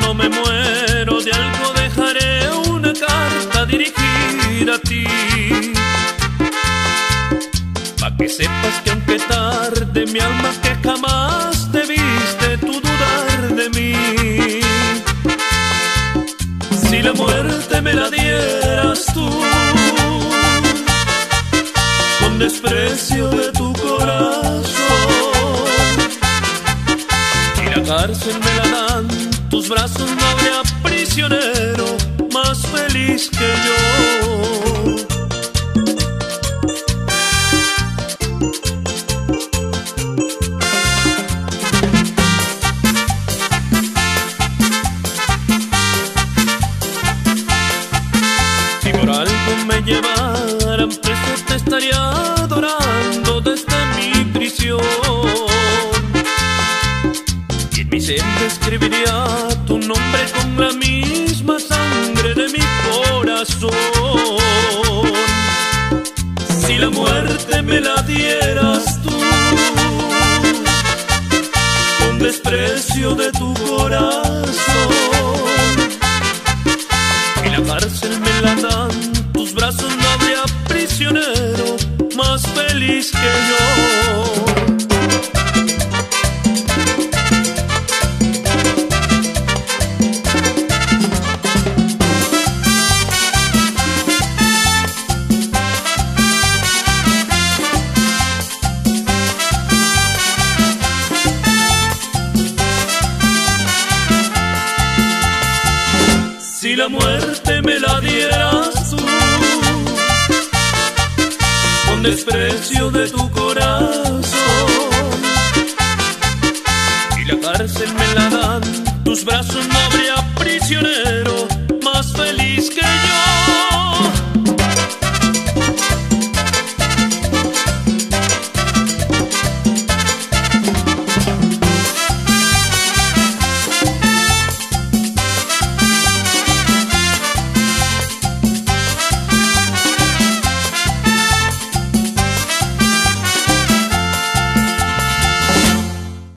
no me muero, de algo dejaré una carta dirigida a ti. Pa' que sepas que aunque tarde mi alma que jamás te viste tú dudar de mí. Si la muerte me la dieras tú, con desprecio de tu corazón cárcel me la dan, tus brazos no habría prisionero más feliz que yo. Si por algo me llevaran preso te estaría adorando escribiría tu nombre con la misma sangre de mi corazón. Si la muerte me la dieras tú, con desprecio de tu corazón, y la cárcel me la dan, tus brazos no habría prisionero más feliz que yo. si la muerte me la dieras tú, con desprecio de tu corazón. Y la cárcel me la dan, tus brazos no habría prisionero más feliz que yo.